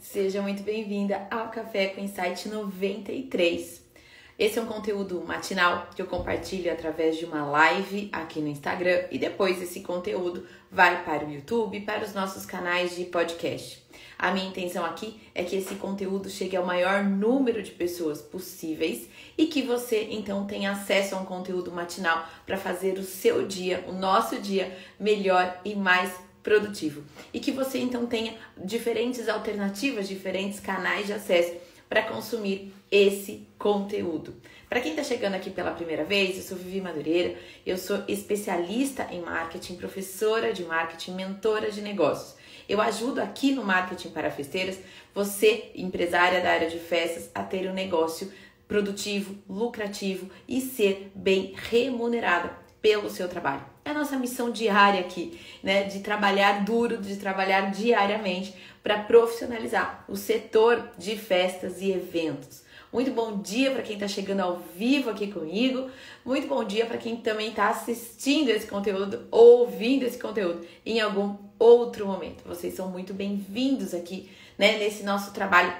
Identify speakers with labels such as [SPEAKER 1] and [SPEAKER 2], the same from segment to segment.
[SPEAKER 1] Seja muito bem-vinda ao Café com Insight 93. Esse é um conteúdo matinal que eu compartilho através de uma live aqui no Instagram e depois esse conteúdo vai para o YouTube, para os nossos canais de podcast. A minha intenção aqui é que esse conteúdo chegue ao maior número de pessoas possíveis e que você então tenha acesso a um conteúdo matinal para fazer o seu dia, o nosso dia melhor e mais produtivo. E que você então tenha diferentes alternativas, diferentes canais de acesso para consumir esse conteúdo. Para quem está chegando aqui pela primeira vez, eu sou Vivi Madureira, eu sou especialista em marketing, professora de marketing, mentora de negócios. Eu ajudo aqui no Marketing para Festeiras você, empresária da área de festas, a ter um negócio produtivo, lucrativo e ser bem remunerada pelo seu trabalho. É a nossa missão diária aqui, né? De trabalhar duro, de trabalhar diariamente para profissionalizar o setor de festas e eventos. Muito bom dia para quem está chegando ao vivo aqui comigo. Muito bom dia para quem também está assistindo esse conteúdo, ouvindo esse conteúdo em algum outro momento. Vocês são muito bem-vindos aqui, né, nesse nosso trabalho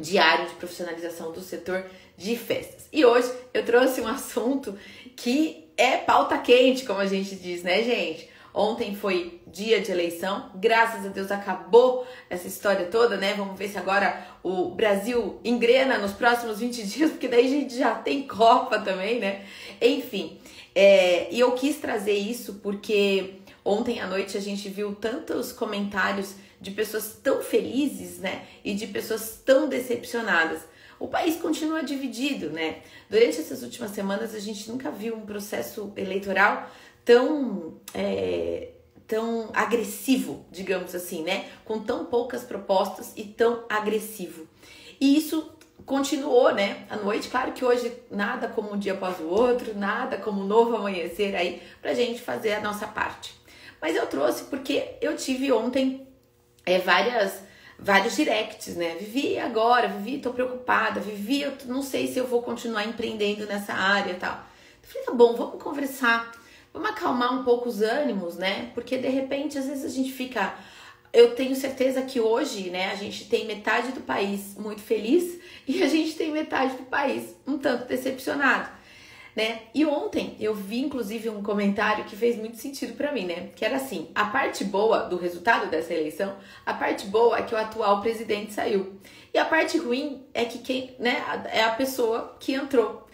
[SPEAKER 1] diário de profissionalização do setor de festas. E hoje eu trouxe um assunto que é pauta quente, como a gente diz, né, gente? Ontem foi dia de eleição, graças a Deus acabou essa história toda, né? Vamos ver se agora o Brasil engrena nos próximos 20 dias, porque daí a gente já tem Copa também, né? Enfim, é, e eu quis trazer isso porque ontem à noite a gente viu tantos comentários de pessoas tão felizes, né? E de pessoas tão decepcionadas o país continua dividido, né? Durante essas últimas semanas a gente nunca viu um processo eleitoral tão é, tão agressivo, digamos assim, né? Com tão poucas propostas e tão agressivo. E isso continuou, né? À noite, claro que hoje nada como um dia após o outro, nada como um novo amanhecer aí pra gente fazer a nossa parte. Mas eu trouxe porque eu tive ontem é, várias vários directs, né? Vivi agora, Vivi, tô preocupada, Vivi, eu não sei se eu vou continuar empreendendo nessa área e tal. Eu falei, tá bom, vamos conversar, vamos acalmar um pouco os ânimos, né? Porque de repente, às vezes a gente fica. Eu tenho certeza que hoje, né, a gente tem metade do país muito feliz e a gente tem metade do país um tanto decepcionado né? E ontem eu vi inclusive um comentário que fez muito sentido para mim, né? Que era assim: a parte boa do resultado dessa eleição, a parte boa é que o atual presidente saiu. E a parte ruim é que quem, né, é a pessoa que entrou.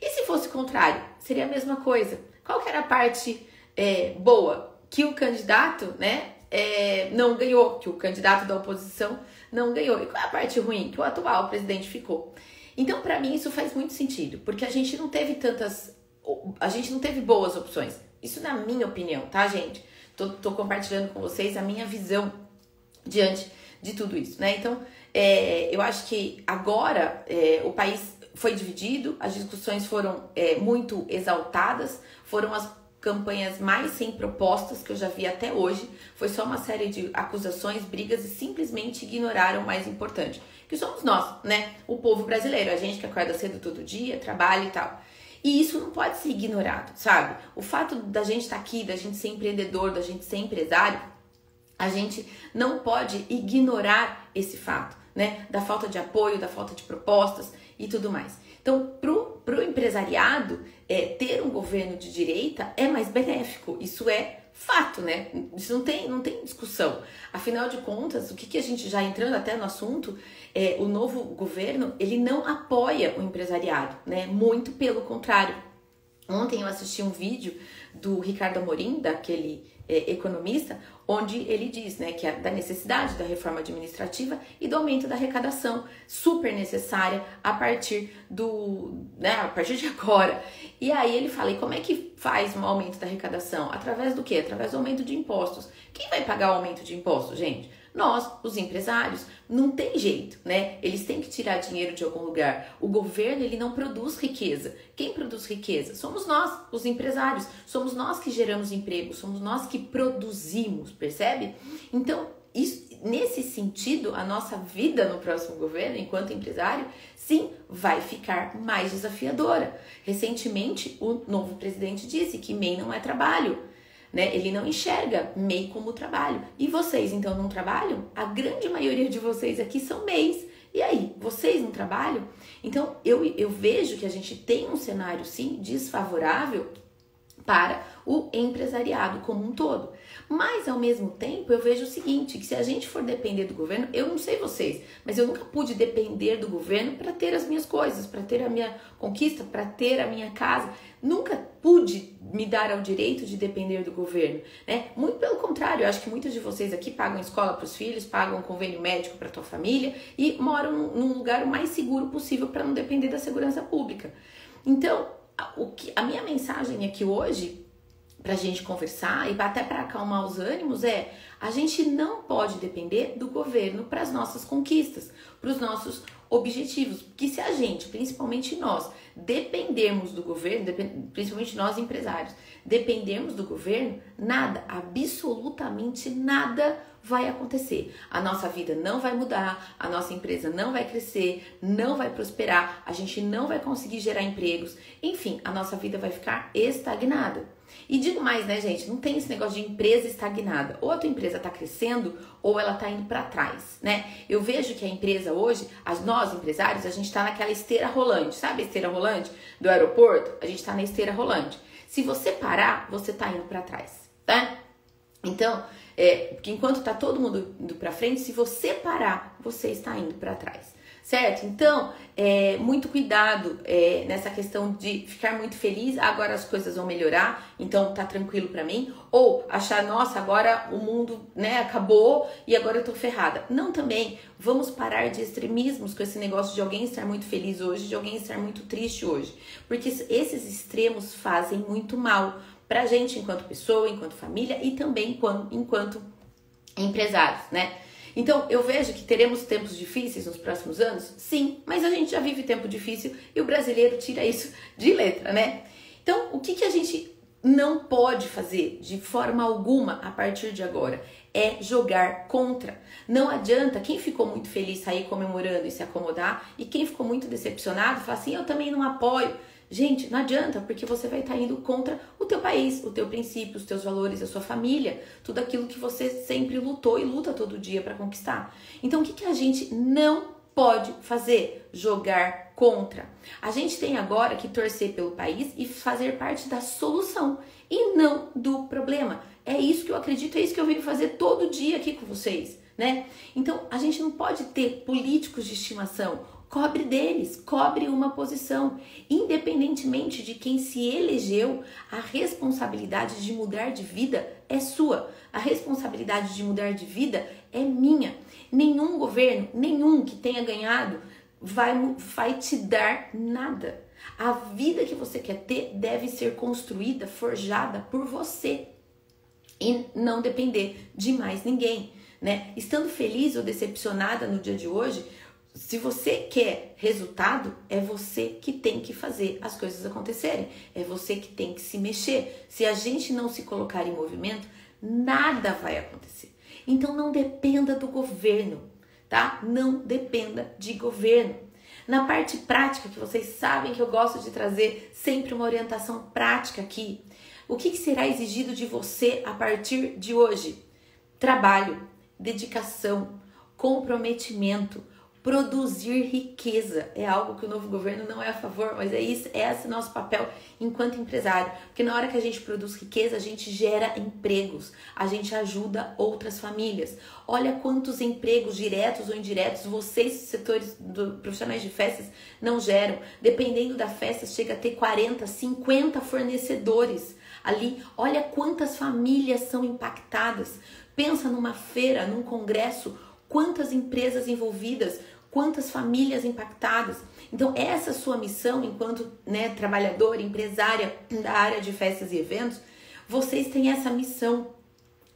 [SPEAKER 1] E se fosse o contrário, seria a mesma coisa. Qual que era a parte é, boa? Que o candidato, né, é, não ganhou, que o candidato da oposição não ganhou. E qual é a parte ruim? Que o atual presidente ficou. Então, para mim, isso faz muito sentido, porque a gente não teve tantas. A gente não teve boas opções. Isso na minha opinião, tá, gente? Tô, tô compartilhando com vocês a minha visão diante de tudo isso, né? Então, é, eu acho que agora é, o país foi dividido, as discussões foram é, muito exaltadas, foram as campanhas mais sem propostas que eu já vi até hoje. Foi só uma série de acusações, brigas e simplesmente ignoraram o mais importante, que somos nós, né? O povo brasileiro, a gente que acorda cedo todo dia, trabalha e tal. E isso não pode ser ignorado, sabe? O fato da gente estar tá aqui, da gente ser empreendedor, da gente ser empresário, a gente não pode ignorar esse fato, né? Da falta de apoio, da falta de propostas e tudo mais. Então, pro, pro empresariado, é, ter um governo de direita é mais benéfico. Isso é fato, né? Isso não tem, não tem discussão. Afinal de contas, o que, que a gente já entrando até no assunto, é, o novo governo ele não apoia o empresariado, né? Muito pelo contrário. Ontem eu assisti um vídeo do Ricardo Amorim, daquele é, economista, onde ele diz né, que é da necessidade da reforma administrativa e do aumento da arrecadação, super necessária a partir do. Né, a partir de agora. E aí ele fala: e como é que faz um aumento da arrecadação? Através do quê? Através do aumento de impostos. Quem vai pagar o aumento de impostos, gente? Nós, os empresários, não tem jeito, né? Eles têm que tirar dinheiro de algum lugar. O governo, ele não produz riqueza. Quem produz riqueza? Somos nós, os empresários. Somos nós que geramos emprego, somos nós que produzimos, percebe? Então, isso, nesse sentido, a nossa vida no próximo governo, enquanto empresário, sim, vai ficar mais desafiadora. Recentemente, o novo presidente disse que MEI não é trabalho. Né? Ele não enxerga MEI como trabalho. E vocês então não trabalham? A grande maioria de vocês aqui são MEIs. E aí, vocês não trabalham? Então, eu, eu vejo que a gente tem um cenário, sim, desfavorável para o empresariado como um todo. Mas ao mesmo tempo, eu vejo o seguinte, que se a gente for depender do governo, eu não sei vocês, mas eu nunca pude depender do governo para ter as minhas coisas, para ter a minha conquista, para ter a minha casa. Nunca pude me dar ao direito de depender do governo, né? Muito pelo contrário, eu acho que muitos de vocês aqui pagam escola para os filhos, pagam convênio médico para tua família e moram num lugar o mais seguro possível para não depender da segurança pública. Então, o que, a minha mensagem aqui hoje, para a gente conversar e até para acalmar os ânimos, é a gente não pode depender do governo para as nossas conquistas, para os nossos objetivos. Porque se a gente, principalmente nós, dependermos do governo, principalmente nós empresários, dependermos do governo, nada, absolutamente nada vai acontecer. A nossa vida não vai mudar, a nossa empresa não vai crescer, não vai prosperar, a gente não vai conseguir gerar empregos, enfim, a nossa vida vai ficar estagnada. E digo mais, né, gente? Não tem esse negócio de empresa estagnada. Ou a tua empresa está crescendo ou ela está indo para trás, né? Eu vejo que a empresa hoje, as, nós empresários, a gente está naquela esteira rolante. Sabe a esteira rolante do aeroporto? A gente está na esteira rolante. Se você parar, você está indo para trás, tá? Então, é, porque enquanto está todo mundo indo para frente, se você parar, você está indo para trás certo? Então, é, muito cuidado é, nessa questão de ficar muito feliz, agora as coisas vão melhorar, então tá tranquilo para mim, ou achar, nossa, agora o mundo, né, acabou e agora eu tô ferrada. Não também, vamos parar de extremismos com esse negócio de alguém estar muito feliz hoje, de alguém estar muito triste hoje, porque esses extremos fazem muito mal pra gente enquanto pessoa, enquanto família e também enquanto, enquanto empresários, né? Então, eu vejo que teremos tempos difíceis nos próximos anos? Sim, mas a gente já vive tempo difícil e o brasileiro tira isso de letra, né? Então, o que, que a gente não pode fazer de forma alguma a partir de agora? É jogar contra. Não adianta quem ficou muito feliz sair comemorando e se acomodar, e quem ficou muito decepcionado falar assim: eu também não apoio. Gente, não adianta, porque você vai estar indo contra o teu país, o teu princípio, os teus valores, a sua família, tudo aquilo que você sempre lutou e luta todo dia para conquistar. Então, o que, que a gente não pode fazer? Jogar contra. A gente tem agora que torcer pelo país e fazer parte da solução e não do problema. É isso que eu acredito, é isso que eu venho fazer todo dia aqui com vocês, né? Então, a gente não pode ter políticos de estimação Cobre deles, cobre uma posição. Independentemente de quem se elegeu, a responsabilidade de mudar de vida é sua. A responsabilidade de mudar de vida é minha. Nenhum governo, nenhum que tenha ganhado, vai, vai te dar nada. A vida que você quer ter deve ser construída, forjada por você e não depender de mais ninguém. Né? Estando feliz ou decepcionada no dia de hoje, se você quer resultado, é você que tem que fazer as coisas acontecerem. É você que tem que se mexer. Se a gente não se colocar em movimento, nada vai acontecer. Então não dependa do governo, tá? Não dependa de governo. Na parte prática, que vocês sabem que eu gosto de trazer sempre uma orientação prática aqui. O que, que será exigido de você a partir de hoje? Trabalho, dedicação, comprometimento Produzir riqueza é algo que o novo governo não é a favor, mas é isso, é esse nosso papel enquanto empresário. Porque na hora que a gente produz riqueza, a gente gera empregos, a gente ajuda outras famílias. Olha quantos empregos diretos ou indiretos vocês, setores do, profissionais de festas, não geram. Dependendo da festa, chega a ter 40, 50 fornecedores ali. Olha quantas famílias são impactadas. Pensa numa feira, num congresso, quantas empresas envolvidas quantas famílias impactadas. Então, essa sua missão enquanto né, trabalhadora, empresária da área de festas e eventos, vocês têm essa missão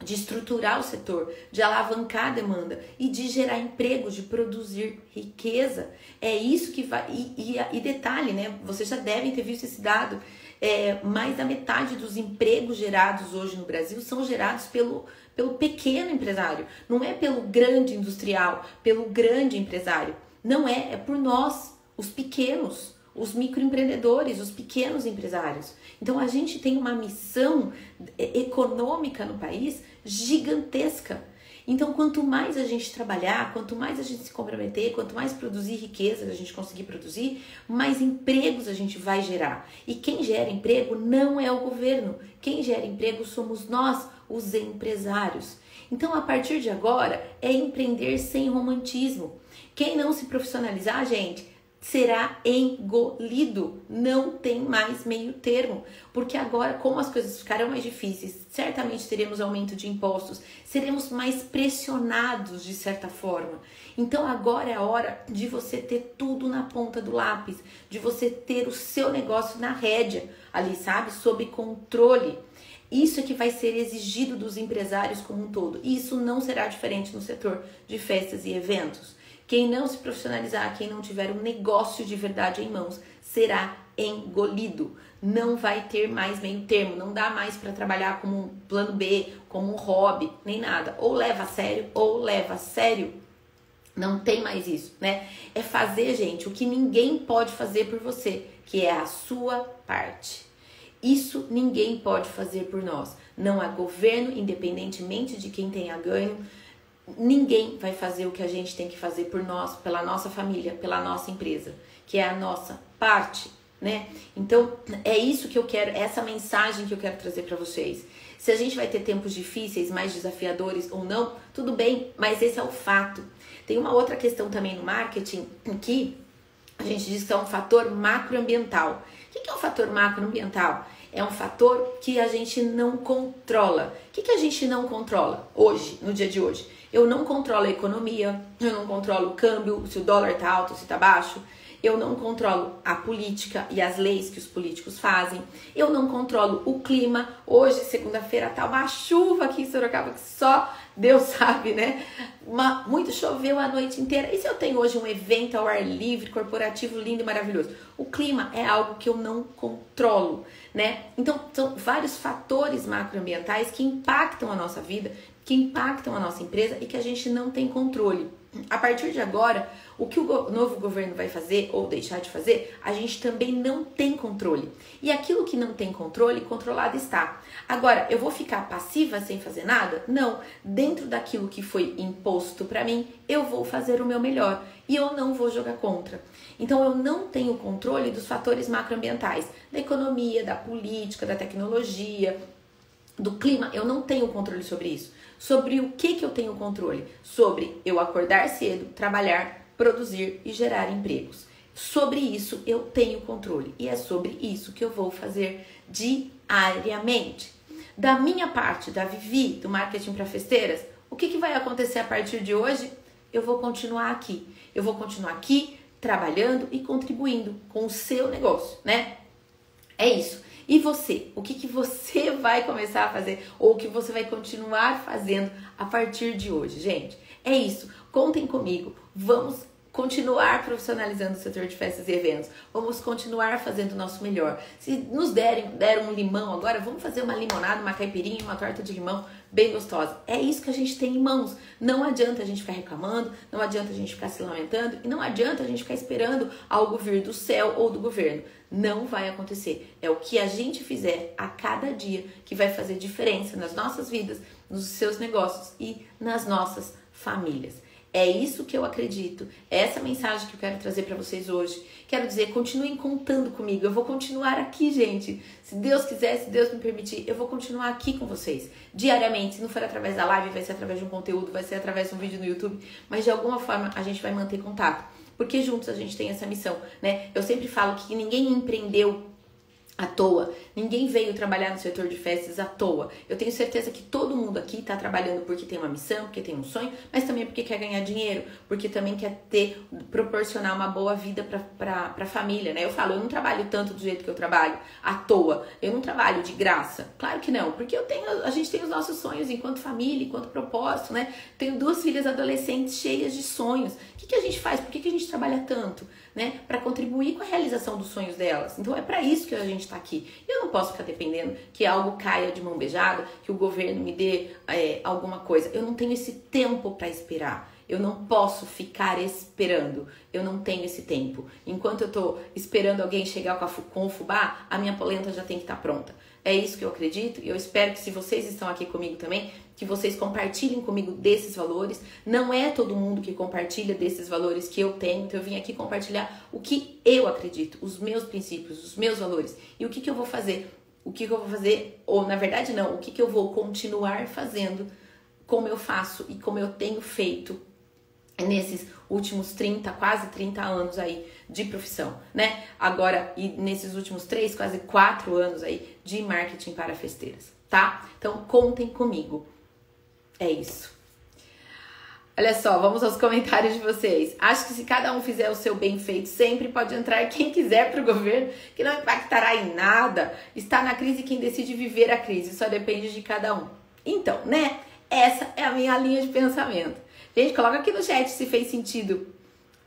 [SPEAKER 1] de estruturar o setor, de alavancar a demanda e de gerar empregos, de produzir riqueza. É isso que vai. E, e, e detalhe, né? Vocês já devem ter visto esse dado. É, mais da metade dos empregos gerados hoje no Brasil são gerados pelo, pelo pequeno empresário, não é pelo grande industrial, pelo grande empresário. Não é, é por nós, os pequenos, os microempreendedores, os pequenos empresários. Então a gente tem uma missão é, econômica no país gigantesca. Então, quanto mais a gente trabalhar, quanto mais a gente se comprometer, quanto mais produzir riqueza a gente conseguir produzir, mais empregos a gente vai gerar. E quem gera emprego não é o governo. Quem gera emprego somos nós, os empresários. Então, a partir de agora, é empreender sem romantismo. Quem não se profissionalizar, gente, será engolido. Não tem mais meio termo. Porque agora, como as coisas ficarão mais difíceis, certamente teremos aumento de impostos, seremos mais pressionados de certa forma. Então agora é a hora de você ter tudo na ponta do lápis, de você ter o seu negócio na rédea, ali, sabe? Sob controle. Isso é que vai ser exigido dos empresários como um todo. Isso não será diferente no setor de festas e eventos. Quem não se profissionalizar, quem não tiver um negócio de verdade em mãos, será engolido. Não vai ter mais meio termo, não dá mais para trabalhar como um plano B, como um hobby, nem nada. Ou leva a sério, ou leva a sério. Não tem mais isso, né? É fazer, gente, o que ninguém pode fazer por você, que é a sua parte. Isso ninguém pode fazer por nós. Não há governo, independentemente de quem tenha ganho, ninguém vai fazer o que a gente tem que fazer por nós, pela nossa família, pela nossa empresa, que é a nossa parte, né? Então, é isso que eu quero, essa mensagem que eu quero trazer para vocês. Se a gente vai ter tempos difíceis, mais desafiadores ou não, tudo bem, mas esse é o fato. Tem uma outra questão também no marketing que a gente diz que é um fator macroambiental. O que é um fator macroambiental? É um fator que a gente não controla. O que, que a gente não controla hoje, no dia de hoje? Eu não controlo a economia, eu não controlo o câmbio, se o dólar tá alto, se tá baixo. Eu não controlo a política e as leis que os políticos fazem. Eu não controlo o clima. Hoje, segunda-feira, tá uma chuva aqui em Sorocaba que só Deus sabe, né? Uma, muito choveu a noite inteira. E se eu tenho hoje um evento ao ar livre, corporativo, lindo e maravilhoso? O clima é algo que eu não controlo, né? Então, são vários fatores macroambientais que impactam a nossa vida, que impactam a nossa empresa e que a gente não tem controle. A partir de agora, o que o novo governo vai fazer ou deixar de fazer, a gente também não tem controle. E aquilo que não tem controle, controlado está. Agora, eu vou ficar passiva sem fazer nada? Não. Dentro daquilo que foi imposto para mim, eu vou fazer o meu melhor e eu não vou jogar contra. Então, eu não tenho controle dos fatores macroambientais, da economia, da política, da tecnologia, do clima, eu não tenho controle sobre isso. Sobre o que, que eu tenho controle? Sobre eu acordar cedo, trabalhar, produzir e gerar empregos. Sobre isso eu tenho controle e é sobre isso que eu vou fazer diariamente. Da minha parte, da Vivi, do marketing para festeiras, o que, que vai acontecer a partir de hoje? Eu vou continuar aqui. Eu vou continuar aqui trabalhando e contribuindo com o seu negócio, né? É isso. E você? O que, que você vai começar a fazer ou o que você vai continuar fazendo a partir de hoje, gente? É isso. Contem comigo. Vamos continuar profissionalizando o setor de festas e eventos. Vamos continuar fazendo o nosso melhor. Se nos derem, deram um limão agora, vamos fazer uma limonada, uma caipirinha, uma torta de limão bem gostosa. É isso que a gente tem em mãos. Não adianta a gente ficar reclamando, não adianta a gente ficar se lamentando e não adianta a gente ficar esperando algo vir do céu ou do governo. Não vai acontecer. É o que a gente fizer a cada dia que vai fazer diferença nas nossas vidas, nos seus negócios e nas nossas famílias. É isso que eu acredito. É essa mensagem que eu quero trazer para vocês hoje. Quero dizer, continuem contando comigo. Eu vou continuar aqui, gente. Se Deus quiser, se Deus me permitir, eu vou continuar aqui com vocês diariamente. Se não for através da live, vai ser através de um conteúdo, vai ser através de um vídeo no YouTube, mas de alguma forma a gente vai manter contato. Porque juntos a gente tem essa missão, né? Eu sempre falo que ninguém empreendeu à toa. Ninguém veio trabalhar no setor de festas à toa. Eu tenho certeza que todo mundo aqui está trabalhando porque tem uma missão, porque tem um sonho, mas também porque quer ganhar dinheiro, porque também quer ter, proporcionar uma boa vida para a família, né? Eu falo, eu não trabalho tanto do jeito que eu trabalho à toa. Eu não trabalho de graça. Claro que não, porque eu tenho, a gente tem os nossos sonhos enquanto família, enquanto propósito, né? Tenho duas filhas adolescentes cheias de sonhos. O que, que a gente faz? Por que, que a gente trabalha tanto? Né? Para contribuir com a realização dos sonhos delas. Então é para isso que a gente está aqui. Eu não posso ficar dependendo que algo caia de mão beijada, que o governo me dê é, alguma coisa. Eu não tenho esse tempo para esperar. Eu não posso ficar esperando. Eu não tenho esse tempo. Enquanto eu tô esperando alguém chegar com o fubá, a minha polenta já tem que estar tá pronta. É isso que eu acredito e eu espero que se vocês estão aqui comigo também, que vocês compartilhem comigo desses valores. Não é todo mundo que compartilha desses valores que eu tenho, então eu vim aqui compartilhar o que eu acredito, os meus princípios, os meus valores e o que, que eu vou fazer. O que, que eu vou fazer, ou na verdade não, o que, que eu vou continuar fazendo como eu faço e como eu tenho feito nesses últimos 30, quase 30 anos aí de profissão, né? Agora, e nesses últimos 3, quase 4 anos aí de marketing para festeiras, tá? Então, contem comigo. É isso. Olha só, vamos aos comentários de vocês. Acho que se cada um fizer o seu bem feito, sempre pode entrar quem quiser para o governo, que não impactará em nada. Está na crise quem decide viver a crise, só depende de cada um. Então, né? Essa é a minha linha de pensamento. Gente, coloca aqui no chat se fez sentido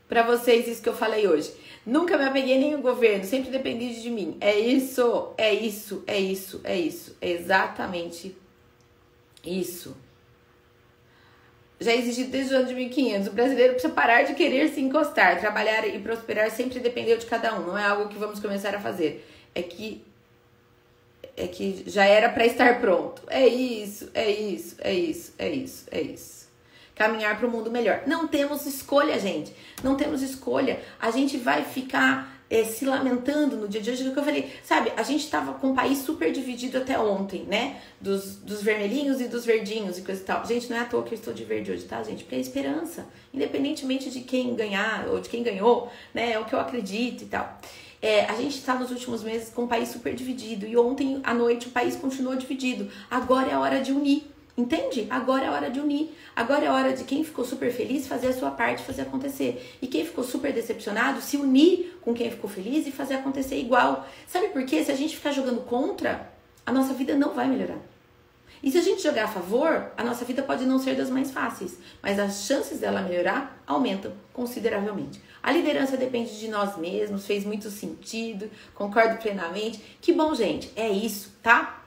[SPEAKER 1] para vocês isso que eu falei hoje. Nunca me apeguei nem o governo, sempre dependi de mim. É isso, é isso, é isso, é isso. É exatamente isso. Já existe desde o ano de 1500. O brasileiro precisa parar de querer se encostar. Trabalhar e prosperar sempre dependeu de cada um. Não é algo que vamos começar a fazer. É que é que já era para estar pronto. É isso, é isso, é isso, é isso, é isso caminhar para o mundo melhor. Não temos escolha, gente. Não temos escolha. A gente vai ficar é, se lamentando no dia de hoje, que eu falei, sabe, a gente tava com o país super dividido até ontem, né? Dos, dos vermelhinhos e dos verdinhos e coisa e tal. Gente, não é à toa que eu estou de verde hoje, tá, gente? Porque é esperança. Independentemente de quem ganhar ou de quem ganhou, né? É o que eu acredito e tal. É, a gente está nos últimos meses com o país super dividido e ontem à noite o país continuou dividido. Agora é a hora de unir. Entende? Agora é hora de unir. Agora é hora de quem ficou super feliz fazer a sua parte, fazer acontecer. E quem ficou super decepcionado, se unir com quem ficou feliz e fazer acontecer igual. Sabe por quê? Se a gente ficar jogando contra, a nossa vida não vai melhorar. E se a gente jogar a favor, a nossa vida pode não ser das mais fáceis, mas as chances dela melhorar aumentam consideravelmente. A liderança depende de nós mesmos, fez muito sentido, concordo plenamente. Que bom, gente, é isso, tá?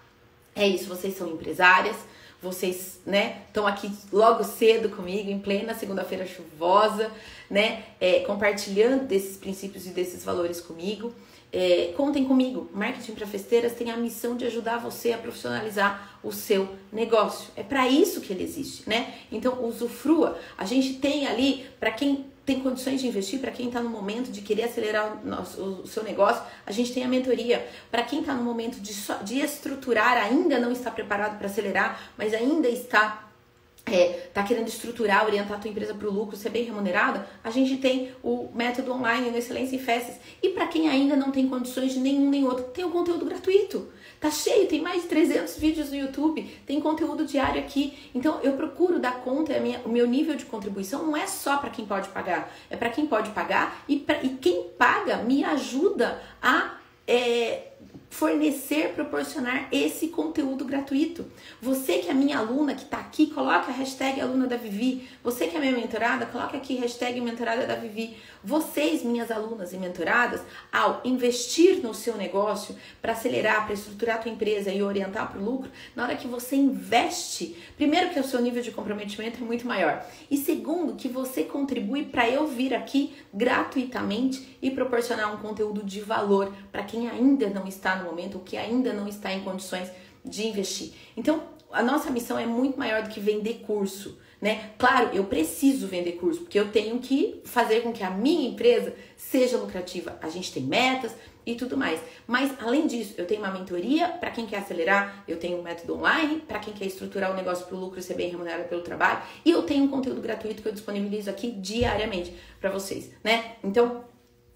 [SPEAKER 1] É isso, vocês são empresárias, vocês, né, estão aqui logo cedo comigo, em plena segunda-feira chuvosa, né, é, compartilhando desses princípios e desses valores comigo. É, contem comigo. Marketing para festeiras tem a missão de ajudar você a profissionalizar o seu negócio. É para isso que ele existe, né? Então, usufrua. A gente tem ali, para quem tem condições de investir, para quem está no momento de querer acelerar o, nosso, o seu negócio, a gente tem a mentoria. Para quem está no momento de, de estruturar, ainda não está preparado para acelerar, mas ainda está é, tá querendo estruturar, orientar a tua empresa para o lucro, ser bem remunerada, a gente tem o método online no Excelência em Festas. E para quem ainda não tem condições de nenhum nem outro, tem o conteúdo gratuito. Tá cheio, tem mais de 300 vídeos no YouTube, tem conteúdo diário aqui. Então eu procuro dar conta, minha, o meu nível de contribuição não é só para quem pode pagar, é para quem pode pagar e, pra, e quem paga me ajuda a é, fornecer, proporcionar esse conteúdo gratuito. Você que é minha aluna, que está aqui, coloca a hashtag aluna da Vivi. Você que é minha mentorada, coloca aqui hashtag mentorada da Vivi. Vocês, minhas alunas e mentoradas, ao investir no seu negócio para acelerar, para estruturar a tua empresa e orientar para o lucro, na hora que você investe, primeiro que o seu nível de comprometimento é muito maior e segundo que você contribui para eu vir aqui gratuitamente e proporcionar um conteúdo de valor para quem ainda não está no momento ou que ainda não está em condições de investir. Então, a nossa missão é muito maior do que vender curso né? Claro, eu preciso vender curso, porque eu tenho que fazer com que a minha empresa seja lucrativa. A gente tem metas e tudo mais. Mas além disso, eu tenho uma mentoria para quem quer acelerar, eu tenho um método online para quem quer estruturar o negócio para o lucro e ser bem remunerado pelo trabalho, e eu tenho um conteúdo gratuito que eu disponibilizo aqui diariamente para vocês, né? Então,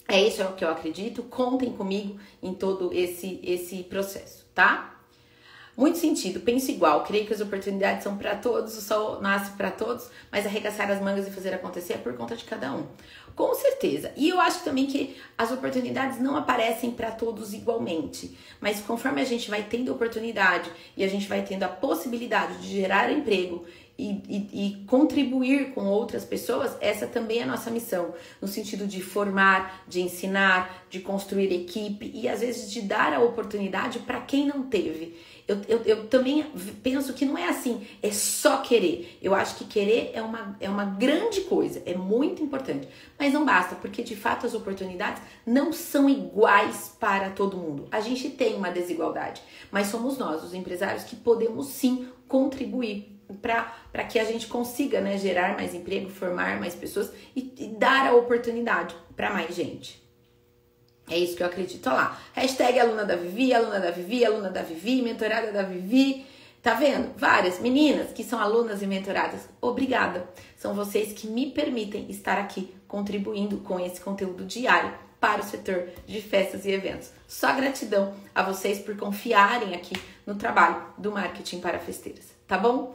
[SPEAKER 1] é isso o que eu acredito. Contem comigo em todo esse esse processo, tá? Muito sentido, penso igual. Creio que as oportunidades são para todos, o sol nasce para todos, mas arregaçar as mangas e fazer acontecer é por conta de cada um. Com certeza. E eu acho também que as oportunidades não aparecem para todos igualmente. Mas conforme a gente vai tendo oportunidade e a gente vai tendo a possibilidade de gerar emprego e, e, e, contribuir com outras pessoas, essa também é a nossa missão, no sentido de formar, de ensinar, de construir equipe e às vezes de dar a oportunidade para quem não teve. Eu, eu, eu, também penso que não é assim, é só querer. Eu acho que querer é uma, é uma grande coisa, é muito importante. Mas não basta, porque de fato as oportunidades não são iguais para todo mundo. A gente tem uma desigualdade, mas somos nós, os empresários, que podemos sim contribuir para que a gente consiga né, gerar mais emprego, formar mais pessoas e, e dar a oportunidade para mais gente. É isso que eu acredito. Olha lá. Hashtag aluna da Vivi, aluna da Vivi, aluna da Vivi, mentorada da Vivi. Tá vendo? Várias meninas que são alunas e mentoradas. Obrigada. São vocês que me permitem estar aqui contribuindo com esse conteúdo diário para o setor de festas e eventos. Só gratidão a vocês por confiarem aqui no trabalho do marketing para festeiras, tá bom?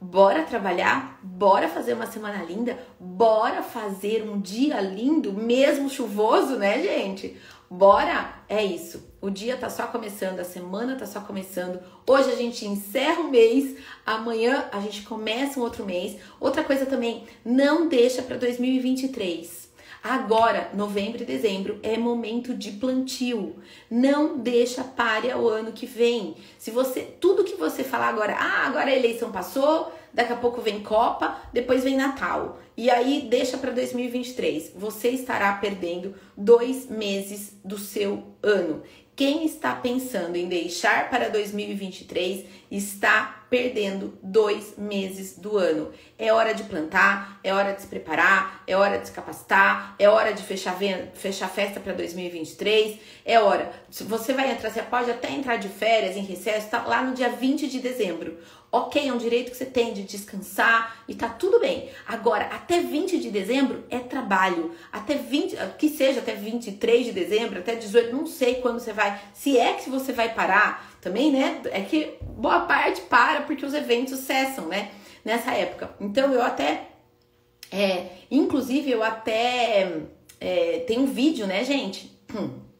[SPEAKER 1] Bora trabalhar, bora fazer uma semana linda, bora fazer um dia lindo, mesmo chuvoso, né, gente? Bora! É isso. O dia tá só começando, a semana tá só começando. Hoje a gente encerra o mês, amanhã a gente começa um outro mês. Outra coisa também, não deixa para 2023. Agora, novembro e dezembro é momento de plantio. Não deixa para o ano que vem. Se você tudo que você falar agora, ah, agora a eleição passou, daqui a pouco vem Copa, depois vem Natal. E aí deixa para 2023. Você estará perdendo dois meses do seu ano. Quem está pensando em deixar para 2023 está perdendo dois meses do ano. É hora de plantar, é hora de se preparar, é hora de se capacitar, é hora de fechar, fechar festa para 2023, é hora. Você vai entrar, você pode até entrar de férias, em recesso, tá lá no dia 20 de dezembro. Ok, é um direito que você tem de descansar e tá tudo bem. Agora, até 20 de dezembro é trabalho. Até 20, que seja até 23 de dezembro, até 18, não sei quando você vai. Se é que você vai parar, também, né? É que boa parte para porque os eventos cessam, né? Nessa época. Então eu até. É, inclusive, eu até. É, tem um vídeo, né, gente?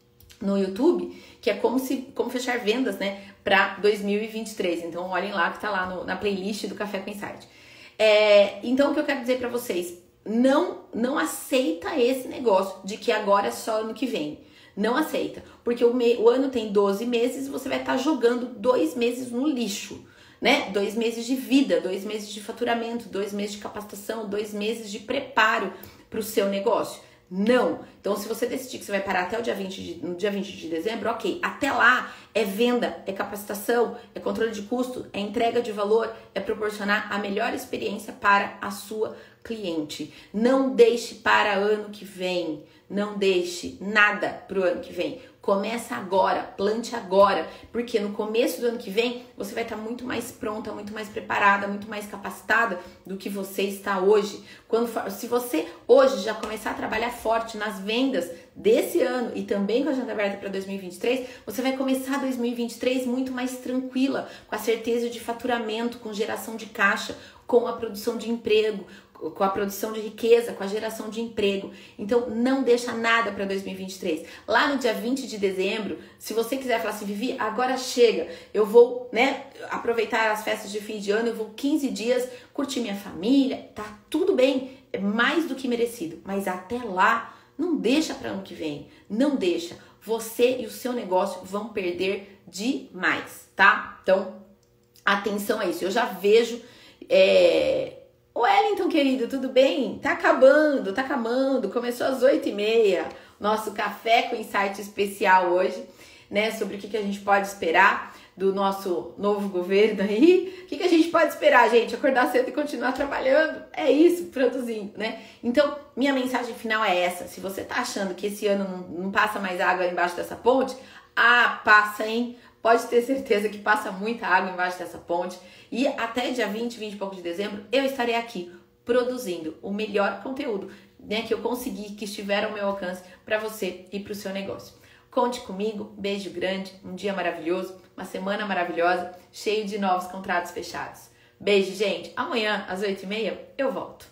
[SPEAKER 1] No YouTube, que é como se como fechar vendas, né, para 2023. Então, olhem lá que tá lá no, na playlist do Café com Insight. É, então, o que eu quero dizer para vocês, não não aceita esse negócio de que agora é só ano que vem. Não aceita. Porque o, me, o ano tem 12 meses você vai estar tá jogando dois meses no lixo. Né? Dois meses de vida, dois meses de faturamento, dois meses de capacitação, dois meses de preparo para o seu negócio. Não. Então, se você decidir que você vai parar até o dia 20 de, no dia 20 de dezembro, ok. Até lá é venda, é capacitação, é controle de custo, é entrega de valor, é proporcionar a melhor experiência para a sua cliente. Não deixe para ano que vem. Não deixe nada para o ano que vem. Começa agora, plante agora, porque no começo do ano que vem você vai estar muito mais pronta, muito mais preparada, muito mais capacitada do que você está hoje. Quando se você hoje já começar a trabalhar forte nas vendas desse ano e também com a agenda aberta para 2023, você vai começar 2023 muito mais tranquila, com a certeza de faturamento, com geração de caixa, com a produção de emprego, com a produção de riqueza, com a geração de emprego. Então, não deixa nada para 2023. Lá no dia 20 de dezembro, se você quiser falar assim, Vivi, agora chega, eu vou, né, aproveitar as festas de fim de ano, eu vou 15 dias curtir minha família, tá tudo bem, é mais do que merecido. Mas até lá, não deixa para ano que vem, não deixa. Você e o seu negócio vão perder demais, tá? Então, atenção a isso. Eu já vejo é, Wellington, querido, tudo bem? Tá acabando, tá acabando. Começou às 8h30. Nosso café com insight especial hoje, né? Sobre o que, que a gente pode esperar do nosso novo governo aí. O que, que a gente pode esperar, gente? Acordar cedo e continuar trabalhando. É isso, produzindo, né? Então, minha mensagem final é essa. Se você tá achando que esse ano não, não passa mais água embaixo dessa ponte, ah, passa, hein? Pode ter certeza que passa muita água embaixo dessa ponte. E até dia 20, 20 e pouco de dezembro, eu estarei aqui produzindo o melhor conteúdo né, que eu consegui, que estiver ao meu alcance para você e para o seu negócio. Conte comigo, beijo grande, um dia maravilhoso, uma semana maravilhosa, cheio de novos contratos fechados. Beijo, gente. Amanhã, às 8h30, eu volto.